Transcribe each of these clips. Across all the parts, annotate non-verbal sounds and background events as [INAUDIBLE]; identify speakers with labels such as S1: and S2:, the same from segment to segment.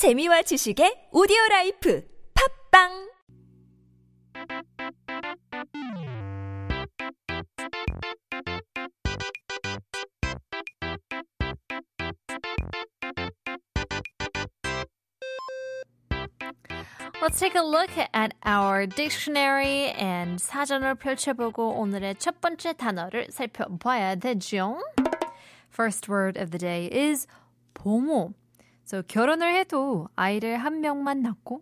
S1: 재미와 지식의 오디오 라이프 팝빵
S2: Let's take a look at our dictionary and 사전을 펼쳐보고 오늘의 첫 번째 단어를 살펴봐야 되죠. First word of the day is 보모. So 결혼을 해도 아이를 한 명만 낳고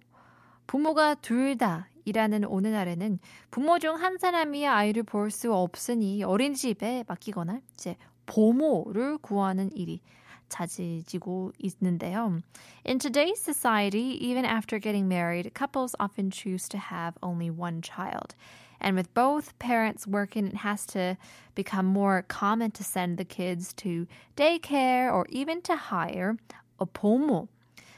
S2: 부모가 둘 다 일하는 오늘날에는 부모 중 한 사람이 아이를 볼 수 없으니 어린이집에 맡기거나 이제 보모를 구하는 일이 잦아지고 있는데요. In today's society, even after getting married, couples often choose to have only one child. And with both parents working, it has to become more common to send the kids to daycare or even to hire a 보모.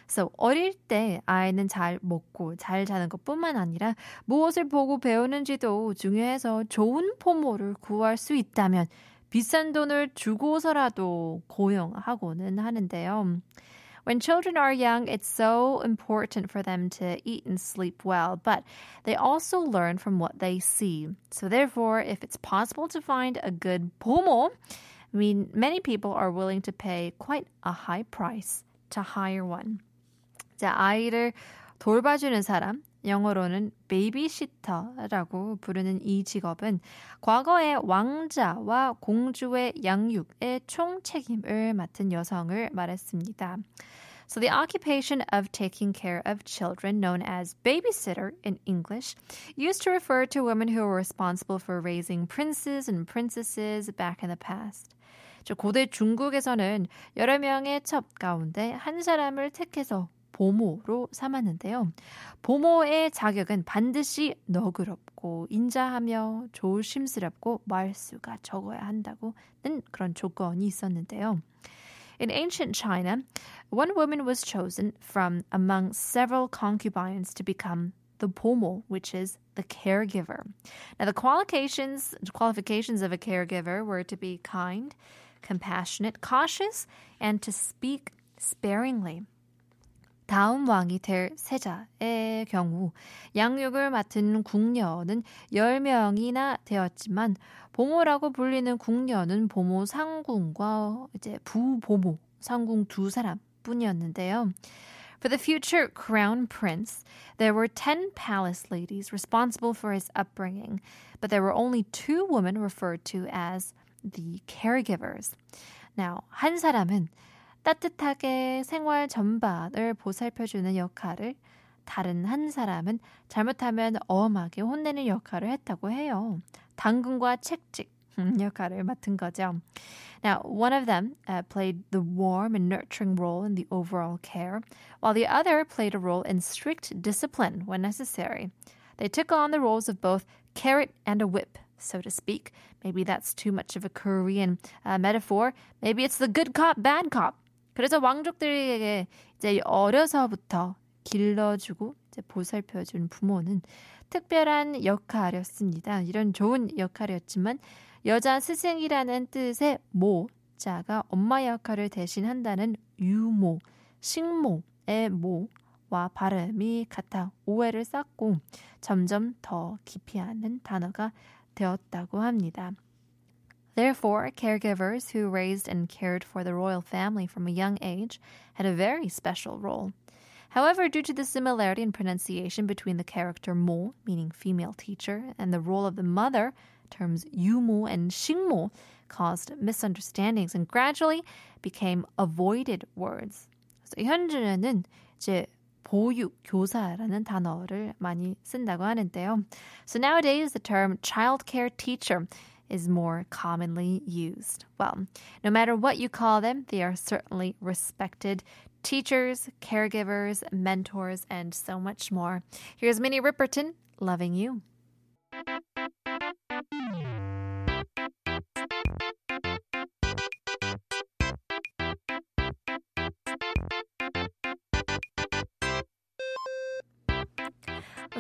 S2: So, 어릴 때 아이는 잘 먹고 잘 자는 것뿐만 아니라 무엇을 보고 배우는지도 중요해서 좋은 포모를 구할 수 있다면 비싼 돈을 주고서라도 고용하고는 하는데요. When children are young, it's so important for them to eat and sleep well, but they also learn from what they see. So therefore, if it's possible to find a good pomo, I mean, many people are willing to pay quite a high price to hire one. 자, 아이를 돌봐주는 사람, 영어로는 베이비시터라고 부르는 이 직업은 과거에 왕자와 공주의 양육의 총 책임을 맡은 여성을 말했습니다. So the occupation of taking care of children, known as babysitter in English, used to refer to women who were responsible for raising princes and princesses back in the past. 고대 중국에서는 여러 명의 첩 가운데 한 사람을 택해서 보모로 삼았는데요. 보모의 자격은 반드시 너그럽고 인자하며 조심스럽고 말수가 적어야 한다고는 그런 조건이 있었는데요. In ancient China, one woman was chosen from among several concubines to become the pomo, which is the caregiver. Now, the qualifications qualifications of a caregiver were to be kind, compassionate, cautious, and to speak sparingly. 다음 왕이 될 세자의 경우 양육을 맡은 궁녀는 10명이나 되었지만 보모라고 불리는 궁녀는 보모 상궁과 이제 부보모 상궁 두 사람뿐이었는데요. For the future crown prince, there were 10 palace ladies responsible for his upbringing, but there were only two women referred to as the caregivers. Now, 한 사람은 따뜻하게 생활 전반을 보살펴주는 역할을 다른 한 사람은 잘못하면 엄하게 혼내는 역할을 했다고 해요. 당근과 책찍 역할을 맡은 거죠. Now, one of them uh, played the warm and nurturing role in the overall care, while the other played a role in strict discipline when necessary. They took on the roles of both carrot and a whip, so to speak. Maybe that's too much of a Korean uh, metaphor. Maybe it's the good cop, bad cop. 그래서 왕족들에게 이제 어려서부터 길러주고 이제 보살펴준 부모는 특별한 역할이었습니다. 이런 좋은 역할이었지만 여자 스승이라는 뜻의 모 자가 엄마 역할을 대신한다는 유모, 식모의 모와 발음이 같아 오해를 쌓고 점점 더 기피하는 단어가 되었다고 합니다. Therefore, caregivers who raised and cared for the royal family from a young age had a very special role. However, due to the similarity in pronunciation between the character mo, meaning female teacher, and the role of the mother, terms 유모 and 식모, caused misunderstandings and gradually became avoided words. So, 현재는 이제 보육 교사라는 단어를 많이 쓴다고 하는데요. So nowadays the term childcare teacher is more commonly used. Well, no matter what you call them, they are certainly respected teachers, caregivers, mentors, and so much more. Here's Minnie Ripperton, loving you.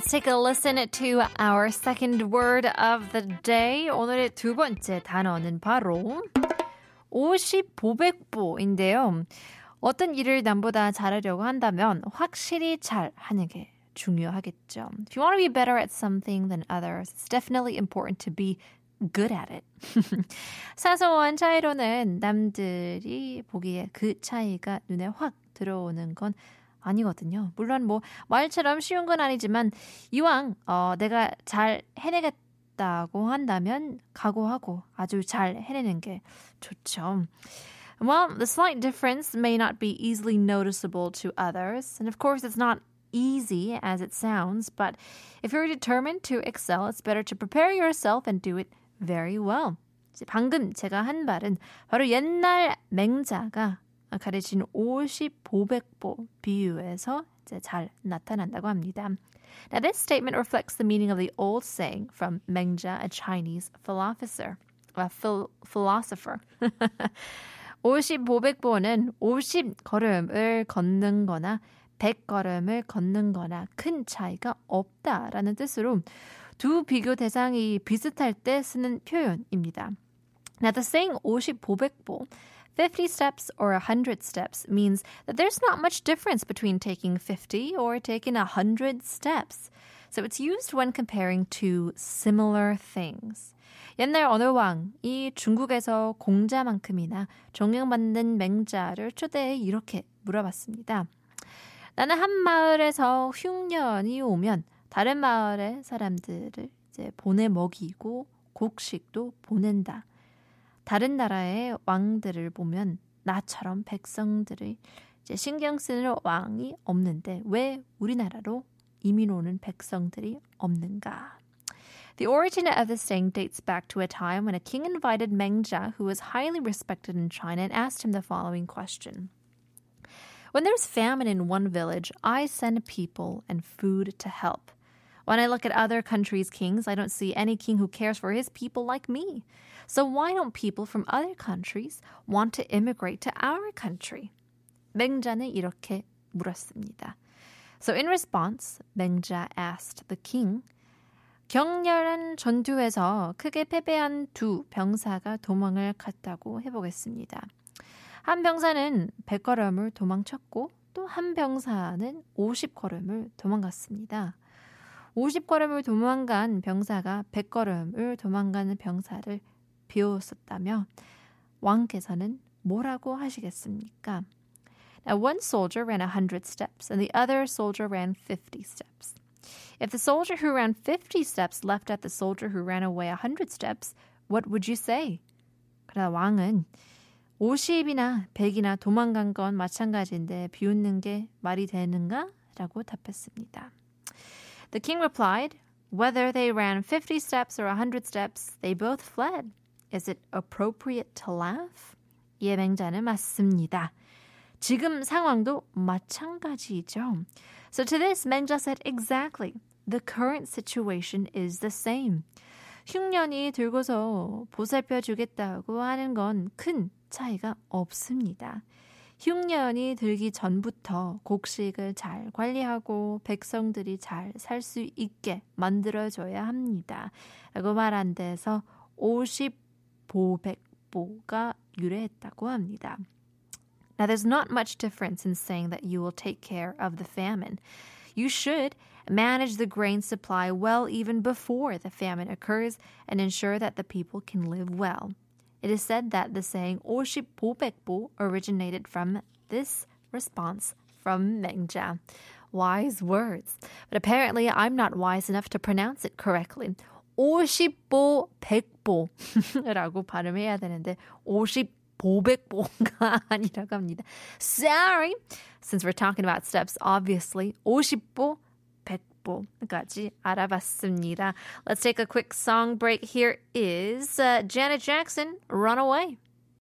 S2: Let's take a listen to our second word of the day. 오늘의 두 번째 단어는 바로 오십보백보인데요. 어떤 일을 남보다 잘하려고 한다면 확실히 잘 하는 게 중요하겠죠. If you want to be better at something than others, it's definitely important to be good at it. 사소한 차이로는 남들이 보기에 그 차이가 눈에 확 들어오는 건 아니거든요. 물론 뭐 말처럼 쉬운 건 아니지만 이왕 어, 내가 잘 해내겠다고 한다면 각오하고 아주 잘 해내는 게 좋죠. Well, the slight difference may not be easily noticeable to others, and of course, it's not easy as it sounds, but if you're determined to excel, it's better to prepare yourself and do it very well. 방금 제가 한 말은 바로 옛날 맹자가 가르친 50보백보 비유에서 잘 나타난다고 합니다. Now this statement reflects the meaning of the old saying from Mengja, a Chinese philosopher. A phil- philosopher. 50보백보는 50 걸음을 걷는 거나 100걸음을 걷는 거나 큰 차이가 없다라는 뜻으로 두 비교 대상이 비슷할 때 쓰는 표현입니다. Now the saying 50보백보 50 steps or 100 steps means that there's not much difference between taking 50 or taking 100 steps. So it's used when comparing two similar things. 옛날 어느 왕이 중국에서 공자만큼이나 존경받는 맹자를 초대해 이렇게 물어봤습니다. 나는 한 마을에서 흉년이 오면 다른 마을의 사람들을 이제 보내 먹이고 곡식도 보낸다. 다른 나라의 왕들을 보면 나처럼 백성들을 이제 신경 쓰는 왕이 없는데 왜 우리나라로 이민 오는 백성들이 없는가? The origin of this saying dates back to a time when a king invited Meng Jia, who was highly respected in China, and asked him the following question. When there's famine in one village, I send people and food to help. When I look at other countries' kings, I don't see any king who cares for his people like me. So why don't people from other countries want to immigrate to our country? 맹자는 이렇게 물었습니다. So in response, 맹자 asked the king, 격렬한 전투에서 크게 패배한 두 병사가 도망을 갔다고 해보겠습니다. 한 병사는 100걸음을 도망쳤고 또 한 병사는 50걸음을 도망갔습니다. 50걸음을 도망간 병사가 100걸음을 도망가는 병사를 비웃었다며 왕께서는 뭐라고 하시겠습니까? Now one soldier ran 100 steps and the other soldier ran 50 steps. If the soldier who ran 50 steps left at the soldier who ran away 100 steps, what would you say? 그러나 왕은 50이나 100이나 도망간 건 마찬가지인데 비웃는 게 말이 되는가? 라고 답했습니다. The king replied, Whether they ran 50 steps or 100 steps, they both fled. Is it appropriate to laugh? 예맹자는 맞습니다. 지금 상황도 마찬가지죠. So to this, 맹자 said exactly. The current situation is the same. 흉년이 들고서 보살펴 주겠다고 하는 건 큰 차이가 없습니다. 흉년이 들기 전부터 곡식을 잘 관리하고 백성들이 잘 살 수 있게 만들어줘야 합니다. 라고 말한 데서 50보백보가 유래했다고 합니다. Now, there's not much difference in saying that you will take care of the famine. You should manage the grain supply well even before the famine occurs and ensure that the people can live well. It is said that the saying 50보백보 originated from this response from Mengjia. Wise words. But apparently I'm not wise enough to pronounce it correctly. 50보 100보라고 발음해야 [LAUGHS] 되는데 50보백보가 [LAUGHS] 아니라고 합니다. Sorry. Since we're talking about steps, obviously 50보 100보까지 알아봤습니다. Let's take a quick song break. Here is uh, Janet Jackson, Runaway.